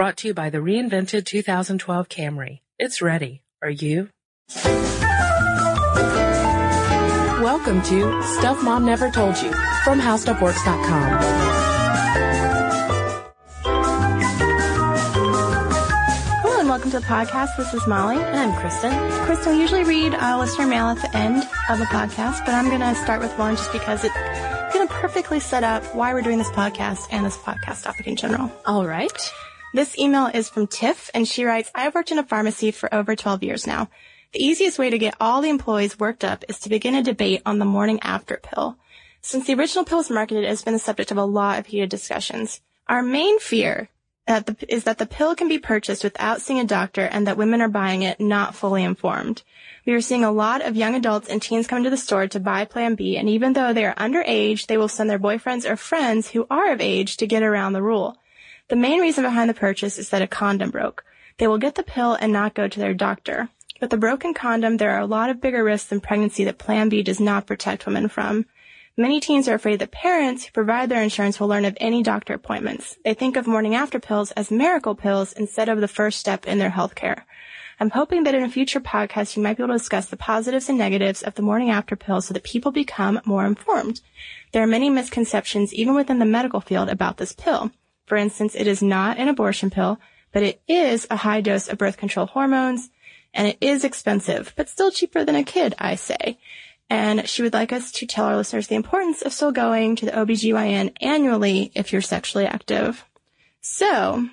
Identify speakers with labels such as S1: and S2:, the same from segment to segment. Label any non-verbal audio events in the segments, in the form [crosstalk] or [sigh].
S1: Brought to you by the reinvented 2012 Camry. It's ready. Are you? Welcome to Stuff Mom Never Told You from HowStuffWorks.com.
S2: Hello and welcome to the podcast. This is Molly.
S3: And I'm Kristen.
S2: Kristen, we usually read uh, listener mail at the end of the podcast, but I'm going to start with one just because it's going to perfectly set up why we're doing this podcast and this podcast topic in general.
S3: All right.
S2: This email is from Tiff, and she writes, I've worked in a pharmacy for over 12 years now. The easiest way to get all the employees worked up is to begin a debate on the morning after pill. Since the original pill was marketed, it has been the subject of a lot of heated discussions. Our main fear uh, the, is that the pill can be purchased without seeing a doctor and that women are buying it not fully informed. We are seeing a lot of young adults and teens come to the store to buy Plan B, and even though they are underage, they will send their boyfriends or friends who are of age to get around the rule. The main reason behind the purchase is that a condom broke. They will get the pill and not go to their doctor. With a broken condom, there are a lot of bigger risks than pregnancy that Plan B does not protect women from. Many teens are afraid that parents who provide their insurance will learn of any doctor appointments. They think of morning after pills as miracle pills instead of the first step in their health care. I'm hoping that in a future podcast you might be able to discuss the positives and negatives of the morning after pill so that people become more informed. There are many misconceptions even within the medical field about this pill. For instance, it is not an abortion pill, but it is a high dose of birth control hormones, and it is expensive, but still cheaper than a kid, I say. And she would like us to tell our listeners the importance of still going to the OBGYN annually if you're sexually active. So,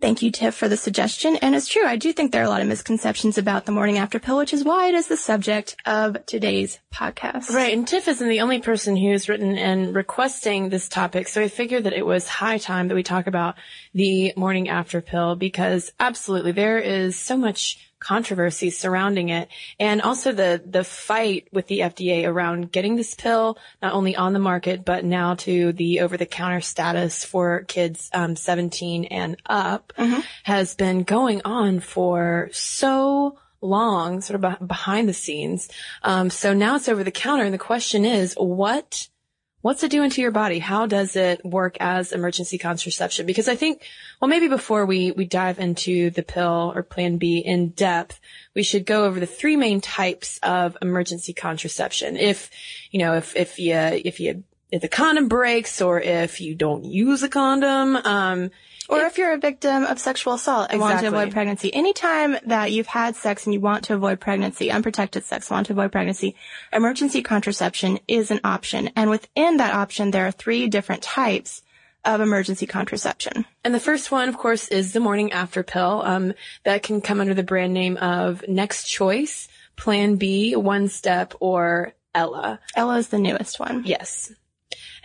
S2: Thank you, Tiff, for the suggestion. And it's true. I do think there are a lot of misconceptions about the morning after pill, which is why it is the subject of today's podcast.
S3: Right. And Tiff isn't the only person who's written and requesting this topic. So I figured that it was high time that we talk about the morning after pill because absolutely there is so much controversy surrounding it and also the the fight with the FDA around getting this pill not only on the market but now to the over the counter status for kids um, 17 and up
S2: Mm-hmm.
S3: has been going on for so long sort of behind the scenes um, so now it's over the counter and the question is what What's it doing to your body? How does it work as emergency contraception? Because I think, well, maybe before we, we dive into the pill or plan B in depth, we should go over the three main types of emergency contraception. If, you know, if, if you, if you, if the condom breaks or if you don't use a condom, um,
S2: Or if you're a victim of sexual assault and want to avoid pregnancy, anytime that you've had sex and you want to avoid pregnancy, unprotected sex, want to avoid pregnancy, emergency contraception is an option. And within that option, there are three different types of emergency contraception.
S3: And the first one, of course, is the morning after pill. Um, that can come under the brand name of Next Choice, Plan B, One Step, or Ella.
S2: Ella is the newest one.
S3: Yes.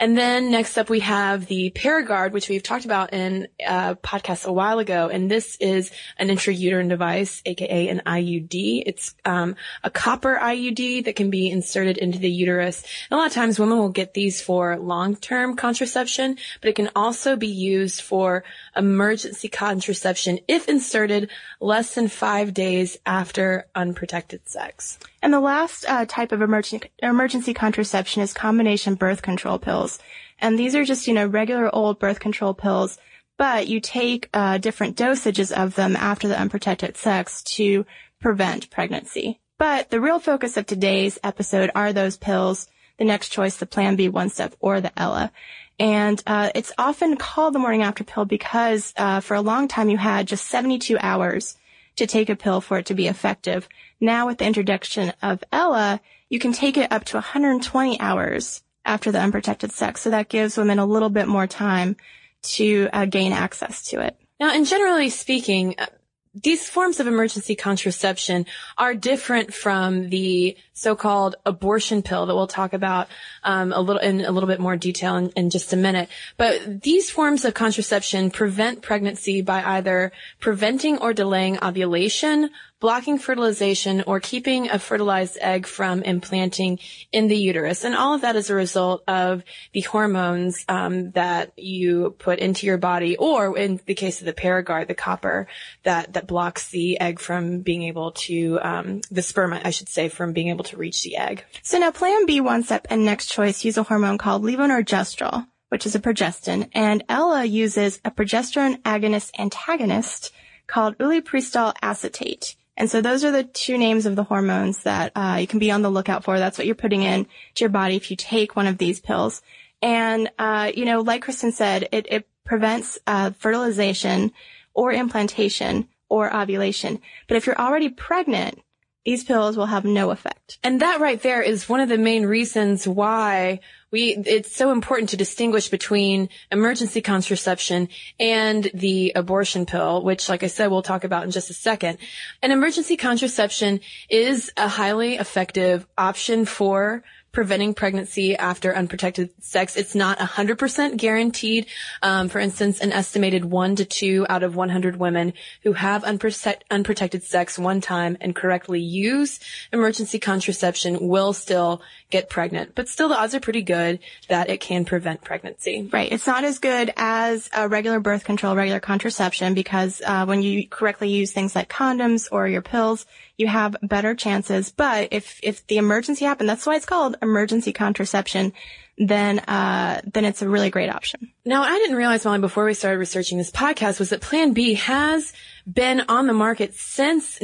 S3: And then next up we have the Paragard, which we've talked about in a podcast a while ago. And this is an intrauterine device, aka an IUD. It's um, a copper IUD that can be inserted into the uterus. And a lot of times women will get these for long-term contraception, but it can also be used for emergency contraception if inserted less than five days after unprotected sex.
S2: And the last uh, type of emergency, emergency contraception is combination birth control pills. And these are just, you know, regular old birth control pills, but you take uh, different dosages of them after the unprotected sex to prevent pregnancy. But the real focus of today's episode are those pills, the next choice, the Plan B one step or the Ella. And uh, it's often called the morning after pill because uh, for a long time you had just 72 hours to take a pill for it to be effective. Now with the introduction of Ella, you can take it up to 120 hours after the unprotected sex. So that gives women a little bit more time to uh, gain access to it.
S3: Now, and generally speaking, uh, these forms of emergency contraception are different from the so-called abortion pill that we'll talk about um, a little in a little bit more detail in, in, just a minute. But these forms of contraception prevent pregnancy by either preventing or delaying ovulation, blocking fertilization, or keeping a fertilized egg from implanting in the uterus. And all of that is a result of the hormones um, that you put into your body, or in the case of the Paragard, the copper that that blocks the egg from being able to um, the sperm, I should say, from being able to reach the egg.
S2: So now Plan B, One Step, and Next Choice use a hormone called levonorgestrel, which is a progestin, and Ella uses a progesterone agonist antagonist called ulipristal acetate. And so those are the two names of the hormones that uh, you can be on the lookout for. That's what you're putting in to your body if you take one of these pills. And uh, you know, like Kristen said, it, it prevents uh, fertilization or implantation or ovulation. But if you're already pregnant, these pills will have no effect.
S3: And that right there is one of the main reasons why we, it's so important to distinguish between emergency contraception and the abortion pill, which, like I said, we'll talk about in just a second. An emergency contraception is a highly effective option for preventing pregnancy after unprotected sex. It's not 100% guaranteed. Um, for instance, an estimated one to two out of 100 women who have unprotect- unprotected sex one time and correctly use emergency contraception will still get pregnant. But still, the odds are pretty good that it can prevent pregnancy.
S2: Right. It's not as good as a regular birth control, regular contraception, because uh, when you correctly use things like condoms or your pills, you have better chances. But if if the emergency happened, that's why it's called emergency contraception. Then, uh, then it's a really great option.
S3: Now, I didn't realize, Molly, before we started researching this podcast, was that Plan B has been on the market since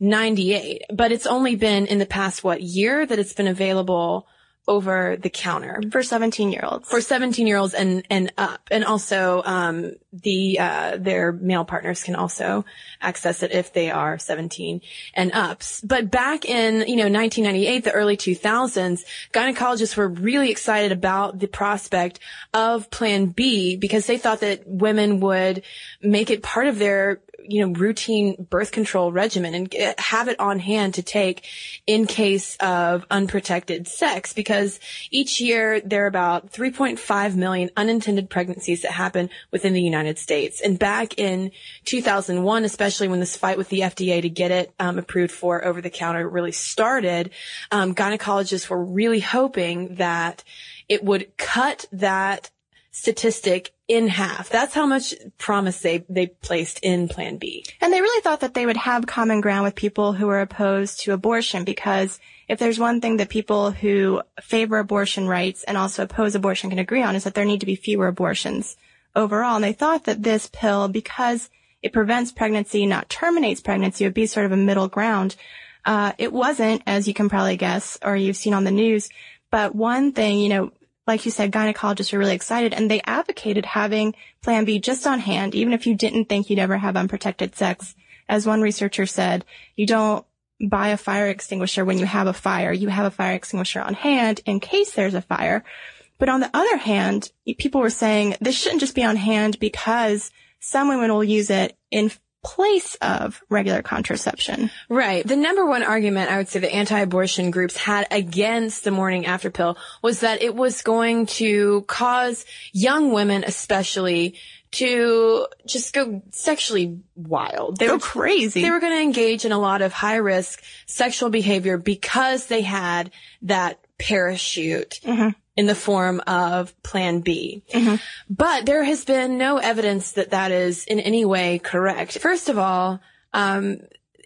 S3: 1998, but it's only been in the past what year that it's been available over the counter.
S2: For 17 year olds
S3: for 17 year olds and and up. And also um, the uh, their male partners can also access it if they are 17 and ups. But back in you know 1998 the early 2000s gynecologists were really excited about the prospect of plan B because they thought that women would make it part of their you know, routine birth control regimen and have it on hand to take in case of unprotected sex because each year there are about 3.5 million unintended pregnancies that happen within the United States. And back in 2001, especially when this fight with the FDA to get it um, approved for over the counter really started, um, gynecologists were really hoping that it would cut that statistic in half. That's how much promise they, they placed in Plan B.
S2: And they really thought that they would have common ground with people who are opposed to abortion because if there's one thing that people who favor abortion rights and also oppose abortion can agree on is that there need to be fewer abortions overall. And they thought that this pill, because it prevents pregnancy, not terminates pregnancy, would be sort of a middle ground. Uh, it wasn't, as you can probably guess, or you've seen on the news. But one thing, you know, like you said, gynecologists are really excited and they advocated having plan B just on hand, even if you didn't think you'd ever have unprotected sex. As one researcher said, you don't buy a fire extinguisher when you have a fire. You have a fire extinguisher on hand in case there's a fire. But on the other hand, people were saying this shouldn't just be on hand because some women will use it in place of regular contraception.
S3: Right. The number one argument I would say the anti-abortion groups had against the morning after pill was that it was going to cause young women especially to just go sexually wild.
S2: They go crazy.
S3: They were going to engage in a lot of high risk sexual behavior because they had that parachute
S2: mm-hmm.
S3: In the form of plan B.
S2: Mm-hmm.
S3: But there has been no evidence that that is in any way correct. First of all, um,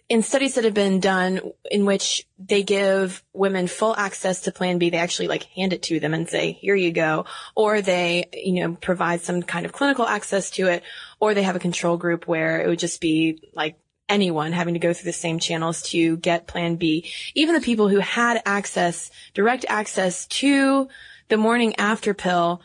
S3: in studies that have been done in which they give women full access to plan B, they actually like hand it to them and say, here you go. Or they, you know, provide some kind of clinical access to it. Or they have a control group where it would just be like anyone having to go through the same channels to get plan B. Even the people who had access, direct access to the morning after pill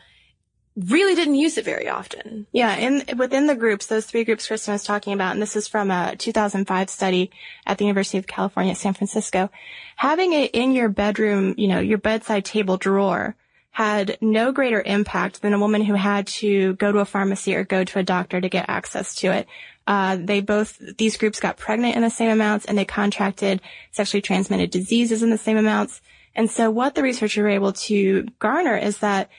S3: really didn't use it very often.
S2: Yeah, and within the groups, those three groups Kristen was talking about, and this is from a 2005 study at the University of California, San Francisco, having it in your bedroom, you know, your bedside table drawer had no greater impact than a woman who had to go to a pharmacy or go to a doctor to get access to it. Uh, they both, these groups got pregnant in the same amounts and they contracted sexually transmitted diseases in the same amounts. And so what the researchers were able to garner is that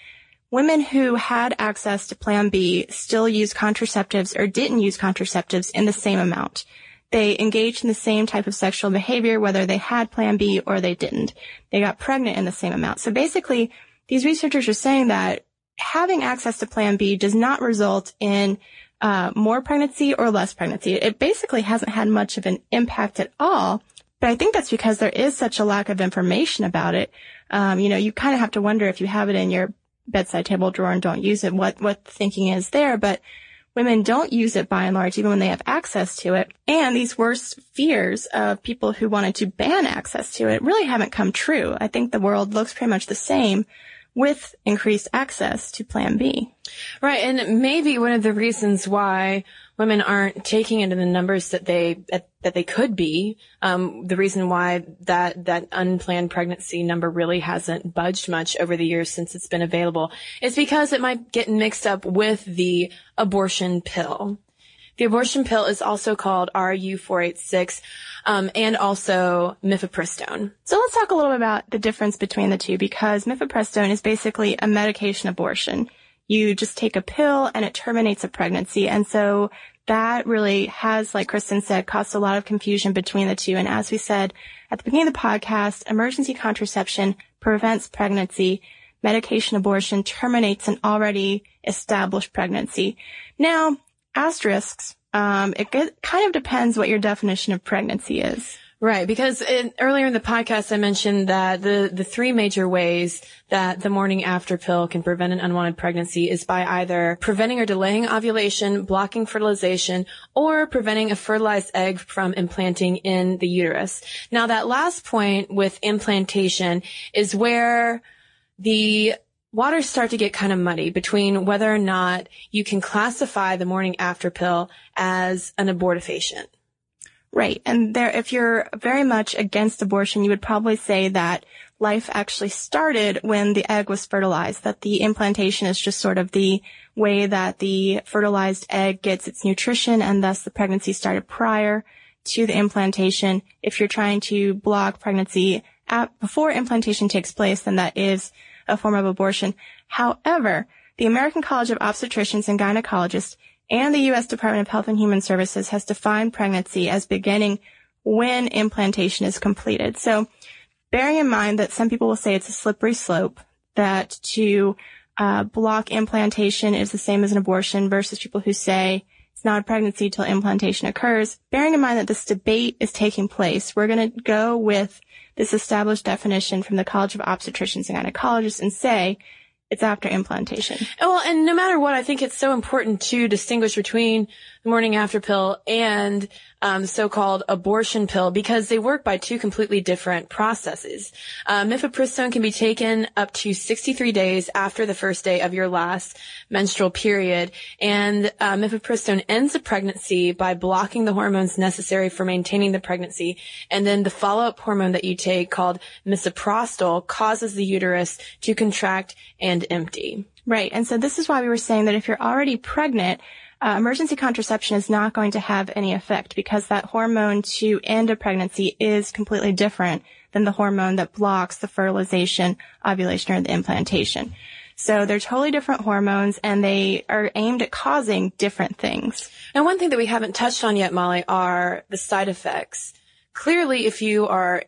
S2: women who had access to Plan B still used contraceptives or didn't use contraceptives in the same amount. They engaged in the same type of sexual behavior, whether they had Plan B or they didn't. They got pregnant in the same amount. So basically, these researchers are saying that having access to Plan B does not result in uh, more pregnancy or less pregnancy. It basically hasn't had much of an impact at all. But I think that's because there is such a lack of information about it. Um, you know, you kind of have to wonder if you have it in your bedside table drawer and don't use it, what, what thinking is there. But women don't use it by and large, even when they have access to it. And these worst fears of people who wanted to ban access to it really haven't come true. I think the world looks pretty much the same with increased access to Plan B.
S3: Right, and maybe one of the reasons why women aren't taking it in the numbers that they that, they could be, um, the reason why that that unplanned pregnancy number really hasn't budged much over the years since it's been available, is because it might get mixed up with the abortion pill. The abortion pill is also called RU486 um, and also mifepristone.
S2: So let's talk a little bit about the difference between the two because mifepristone is basically a medication abortion. You just take a pill and it terminates a pregnancy. And so that really has, like Kristen said, caused a lot of confusion between the two. And as we said at the beginning of the podcast, emergency contraception prevents pregnancy. Medication abortion terminates an already established pregnancy. Now, asterisks um, it get, kind of depends what your definition of pregnancy is.
S3: Right, because in, earlier in the podcast I mentioned that the, the three major ways that the morning after pill can prevent an unwanted pregnancy is by either preventing or delaying ovulation, blocking fertilization, or preventing a fertilized egg from implanting in the uterus. Now that last point with implantation is where the waters start to get kind of muddy between whether or not you can classify the morning after pill as an abortifacient.
S2: Right. And there, if you're very much against abortion, you would probably say that life actually started when the egg was fertilized, that the implantation is just sort of the way that the fertilized egg gets its nutrition and thus the pregnancy started prior to the implantation. If you're trying to block pregnancy at, before implantation takes place, then that is a form of abortion. However, the American College of Obstetricians and Gynecologists and the U.S. Department of Health and Human Services has defined pregnancy as beginning when implantation is completed. So bearing in mind that some people will say it's a slippery slope, that to uh, block implantation is the same as an abortion versus people who say it's not a pregnancy till implantation occurs. Bearing in mind that this debate is taking place, we're going to go with this established definition from the College of Obstetricians and Gynecologists and say it's after implantation.
S3: Well, and no matter what, I think it's so important to distinguish between the morning after pill and um, so-called abortion pill because they work by two completely different processes. Uh, mifepristone can be taken up to 63 days after the first day of your last menstrual period, and uh, mifepristone ends a pregnancy by blocking the hormones necessary for maintaining the pregnancy, and then the follow-up hormone that you take called misoprostol causes the uterus to contract and empty.
S2: Right, and so this is why we were saying that if you're already pregnant, uh, emergency contraception is not going to have any effect because that hormone to end a pregnancy is completely different than the hormone that blocks the fertilization, ovulation, or the implantation. So they're totally different hormones and they are aimed at causing different things.
S3: And one thing that we haven't touched on yet, Molly, are the side effects. Clearly, if you are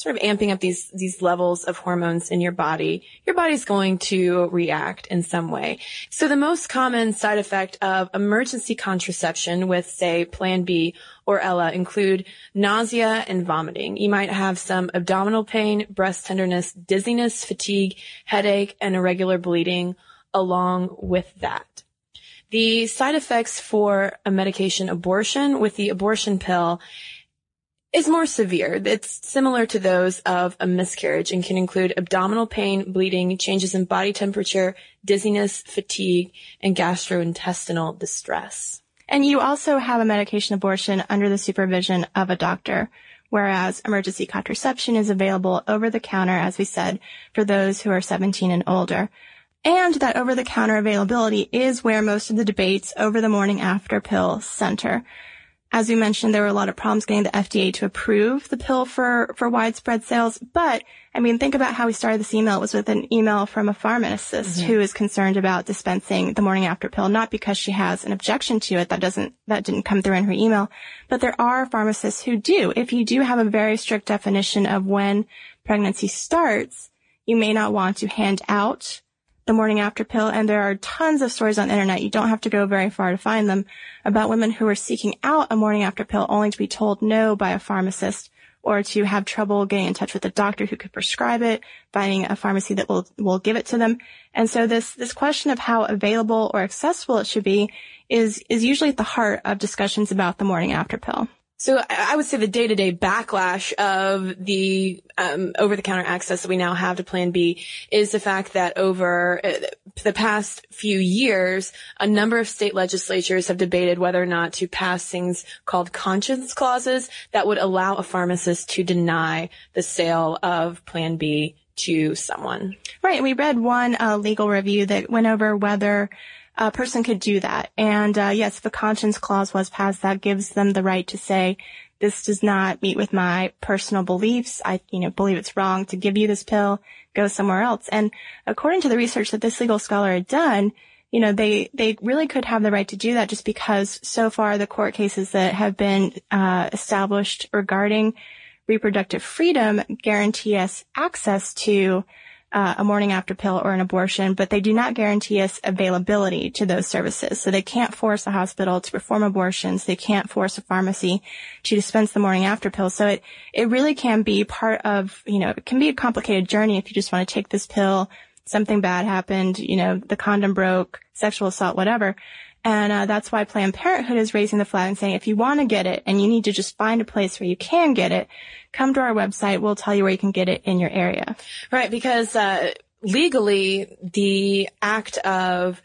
S3: sort of amping up these these levels of hormones in your body, your body's going to react in some way. So the most common side effect of emergency contraception with say Plan B or Ella include nausea and vomiting. You might have some abdominal pain, breast tenderness, dizziness, fatigue, headache, and irregular bleeding along with that. The side effects for a medication abortion with the abortion pill is more severe. It's similar to those of a miscarriage and can include abdominal pain, bleeding, changes in body temperature, dizziness, fatigue, and gastrointestinal distress.
S2: And you also have a medication abortion under the supervision of a doctor, whereas emergency contraception is available over the counter, as we said, for those who are 17 and older. And that over the counter availability is where most of the debates over the morning after pill center. As we mentioned, there were a lot of problems getting the FDA to approve the pill for, for widespread sales. But, I mean, think about how we started this email. It was with an email from a pharmacist mm-hmm. who is concerned about dispensing the morning after pill, not because she has an objection to it. That doesn't, that didn't come through in her email. But there are pharmacists who do. If you do have a very strict definition of when pregnancy starts, you may not want to hand out the morning after pill. And there are tons of stories on the internet. You don't have to go very far to find them about women who are seeking out a morning after pill only to be told no by a pharmacist or to have trouble getting in touch with a doctor who could prescribe it, finding a pharmacy that will, will give it to them. And so this, this question of how available or accessible it should be is, is usually at the heart of discussions about the morning after pill.
S3: So I would say the day-to-day backlash of the um, over-the-counter access that we now have to Plan B is the fact that over uh, the past few years, a number of state legislatures have debated whether or not to pass things called conscience clauses that would allow a pharmacist to deny the sale of Plan B to someone.
S2: Right. We read one uh, legal review that went over whether a person could do that. And uh, yes, a conscience clause was passed, that gives them the right to say, this does not meet with my personal beliefs. I, you know, believe it's wrong to give you this pill. Go somewhere else. And according to the research that this legal scholar had done, you know, they, they really could have the right to do that just because so far the court cases that have been, uh, established regarding reproductive freedom guarantee us access to uh, a morning after pill or an abortion, but they do not guarantee us availability to those services. So they can't force a hospital to perform abortions. They can't force a pharmacy to dispense the morning after pill. So it, it really can be part of, you know, it can be a complicated journey if you just want to take this pill, something bad happened, you know, the condom broke, sexual assault, whatever. And uh, that's why Planned Parenthood is raising the flag and saying, if you want to get it and you need to just find a place where you can get it, come to our website. We'll tell you where you can get it in your area.
S3: Right, because uh, legally, the act of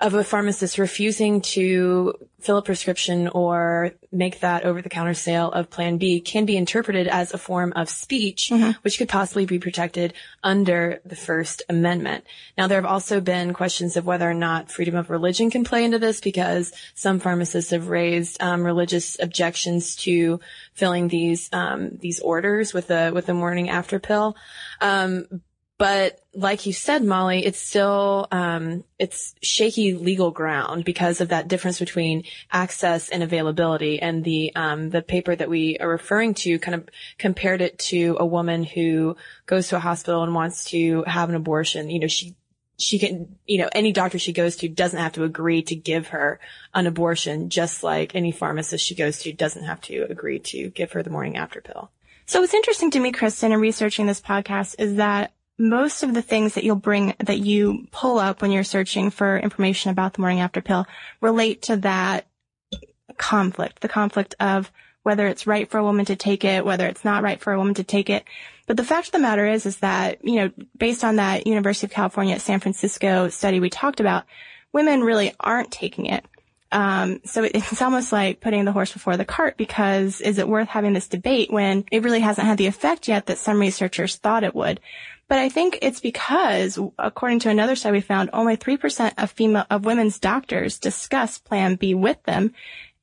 S3: of a pharmacist refusing to fill a prescription or make that over-the-counter sale of Plan B can be interpreted as a form of speech, mm-hmm. which could possibly be protected under the First Amendment. Now, there have also been questions of whether or not freedom of religion can play into this because some pharmacists have raised um, religious objections to filling these um, these orders with a with a morning after pill. Um, but like you said, Molly, it's still, um, it's shaky legal ground because of that difference between access and availability. And the, um, the paper that we are referring to kind of compared it to a woman who goes to a hospital and wants to have an abortion. You know, she, she can, you know, any doctor she goes to doesn't have to agree to give her an abortion, just like any pharmacist she goes to doesn't have to agree to give her the morning after pill.
S2: So what's interesting to me, Kristen, in researching this podcast is that most of the things that you'll bring, that you pull up when you're searching for information about the morning after pill relate to that conflict, the conflict of whether it's right for a woman to take it, whether it's not right for a woman to take it. But the fact of the matter is, is that, you know, based on that University of California at San Francisco study we talked about, women really aren't taking it. Um, so [laughs] it's almost like putting the horse before the cart because is it worth having this debate when it really hasn't had the effect yet that some researchers thought it would? But I think it's because, according to another study we found, only 3% of female, of women's doctors discuss Plan B with them.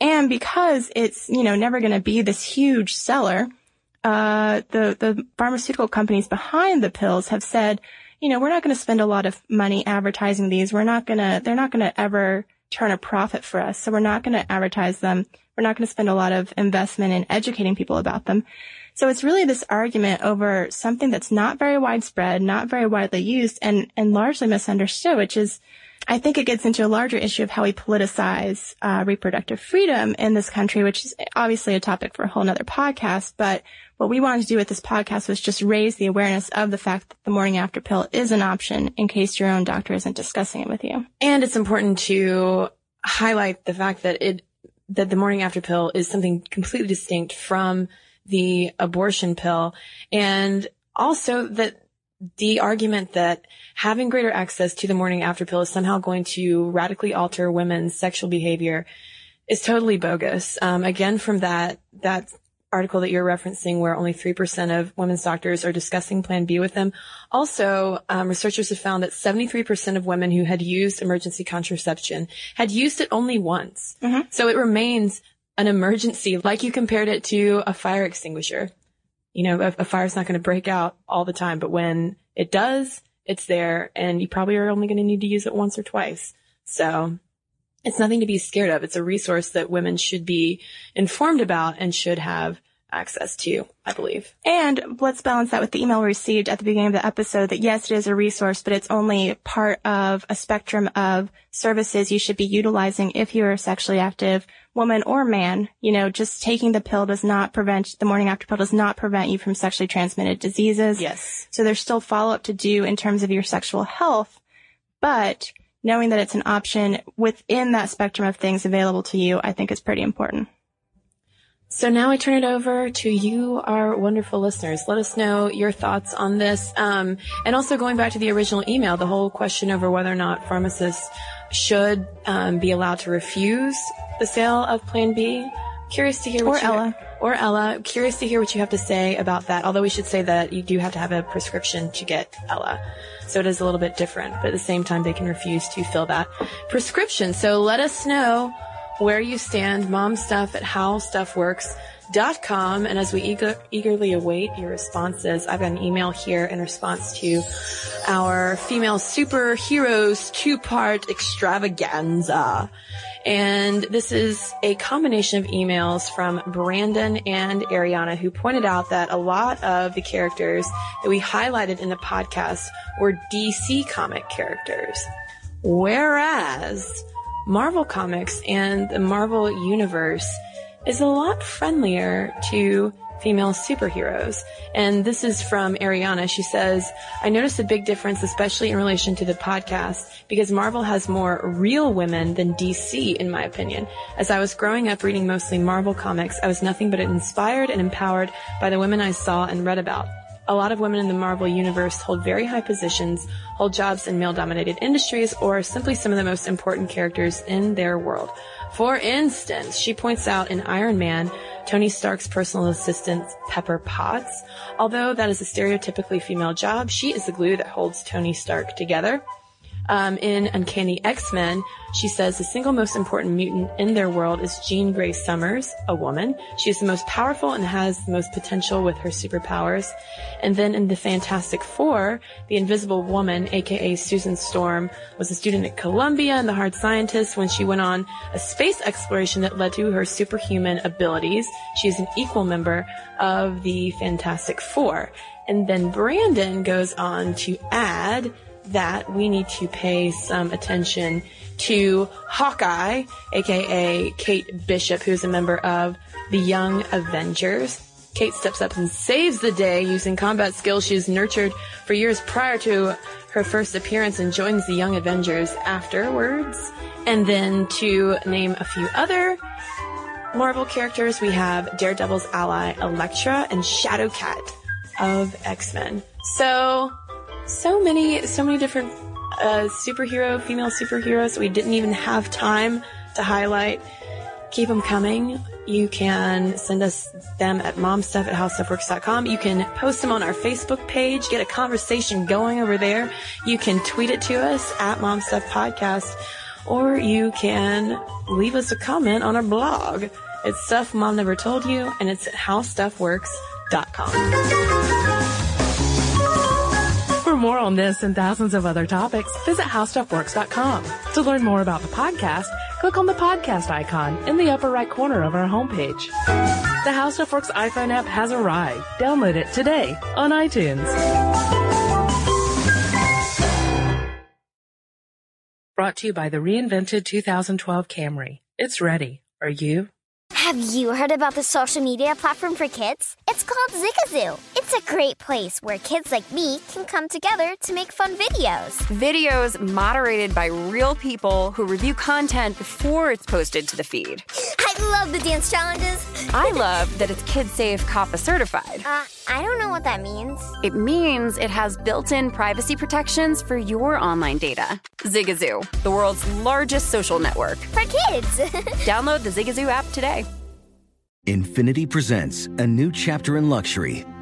S2: And because it's, you know, never going to be this huge seller, uh, the, the pharmaceutical companies behind the pills have said, you know, we're not going to spend a lot of money advertising these. We're not going to, they're not going to ever turn a profit for us. So we're not going to advertise them. We're not going to spend a lot of investment in educating people about them. So it's really this argument over something that's not very widespread, not very widely used, and, and largely misunderstood, which is, I think it gets into a larger issue of how we politicize uh, reproductive freedom in this country, which is obviously a topic for a whole nother podcast. But what we wanted to do with this podcast was just raise the awareness of the fact that the morning after pill is an option in case your own doctor isn't discussing it with you.
S3: And it's important to highlight the fact that it that the morning after pill is something completely distinct from the abortion pill and also that the argument that having greater access to the morning after pill is somehow going to radically alter women's sexual behavior is totally bogus. Um, again, from that, that article that you're referencing where only 3% of women's doctors are discussing Plan B with them. Also, um, researchers have found that 73% of women who had used emergency contraception had used it only once.
S2: Mm-hmm.
S3: So it remains an emergency, like you compared it to a fire extinguisher. You know, a, a fire's not going to break out all the time, but when it does, it's there and you probably are only going to need to use it once or twice. So it's nothing to be scared of. It's a resource that women should be informed about and should have access to, I believe.
S2: And let's balance that with the email received at the beginning of the episode that yes, it is a resource, but it's only part of a spectrum of services you should be utilizing if you're a sexually active woman or man. You know, just taking the pill does not prevent, the morning after pill does not prevent you from sexually transmitted diseases.
S3: Yes.
S2: So there's still follow up to do in terms of your sexual health, but knowing that it's an option within that spectrum of things available to you, I think is pretty important.
S3: So now I turn it over to you, our wonderful listeners. Let us know your thoughts on this. Um, and also going back to the original email, the whole question over whether or not pharmacists should um, be allowed to refuse the sale of Plan B. Curious to hear what
S2: Or
S3: you,
S2: Ella.
S3: Or Ella. Curious to hear what you have to say about that. Although we should say that you do have to have a prescription to get Ella. So it is a little bit different, but at the same time, they can refuse to fill that prescription. So let us know where you stand, mom stuff at howstuffworks.com. And as we eager, eagerly await your responses, I've got an email here in response to our female superheroes two-part extravaganza. And this is a combination of emails from Brandon and Ariana who pointed out that a lot of the characters that we highlighted in the podcast were DC comic characters. Whereas Marvel Comics and the Marvel Universe is a lot friendlier to female superheroes. And this is from Ariana. She says, I noticed a big difference, especially in relation to the podcast, because Marvel has more real women than DC, in my opinion. As I was growing up reading mostly Marvel comics, I was nothing but inspired and empowered by the women I saw and read about. A lot of women in the Marvel universe hold very high positions, hold jobs in male dominated industries, or are simply some of the most important characters in their world. For instance, she points out in Iron Man, Tony Stark's personal assistant, Pepper Potts. Although that is a stereotypically female job, she is the glue that holds Tony Stark together. Um, in Uncanny X-Men, she says the single most important mutant in their world is Jean Grey Summers, a woman. She is the most powerful and has the most potential with her superpowers. And then in the Fantastic Four, the Invisible Woman, aka Susan Storm, was a student at Columbia and the hard scientist when she went on a space exploration that led to her superhuman abilities. She is an equal member of the Fantastic Four. And then Brandon goes on to add that we need to pay some attention to Hawkeye, aka Kate Bishop, who's a member of the Young Avengers. Kate steps up and saves the day using combat skills she's nurtured for years prior to her first appearance and joins the Young Avengers afterwards. And then to name a few other Marvel characters, we have Daredevil's ally Elektra and Shadowcat of X-Men. So, so many, so many different uh, superhero, female superheroes. We didn't even have time to highlight. Keep them coming. You can send us them at momstuff at howstuffworks.com. You can post them on our Facebook page, get a conversation going over there. You can tweet it to us at momstuffpodcast, or you can leave us a comment on our blog. It's stuff mom never told you, and it's at howstuffworks.com.
S1: On this and thousands of other topics, visit howstuffworks.com. To learn more about the podcast, click on the podcast icon in the upper right corner of our homepage. The How Stuff Works iPhone app has arrived. Download it today on iTunes. Brought to you by the reinvented 2012 Camry. It's ready. Are you?
S4: Have you heard about the social media platform for kids? It's called Zigazoo. It's a great place where kids like me can come together to make fun videos.
S5: Videos moderated by real people who review content before it's posted to the feed. [gasps]
S4: I love the dance challenges. [laughs]
S5: I love that it's Kid Safe COPPA certified.
S4: Uh, I don't know what that means.
S5: It means it has built in privacy protections for your online data. Zigazoo, the world's largest social network.
S4: For kids. [laughs]
S5: Download the Zigazoo app today.
S6: Infiniti presents a new chapter in luxury,